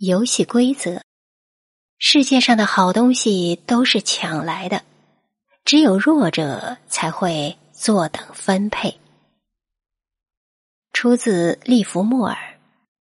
游戏规则。世界上的好东西都是抢来的只有弱者才会坐等分配。出自利弗莫尔。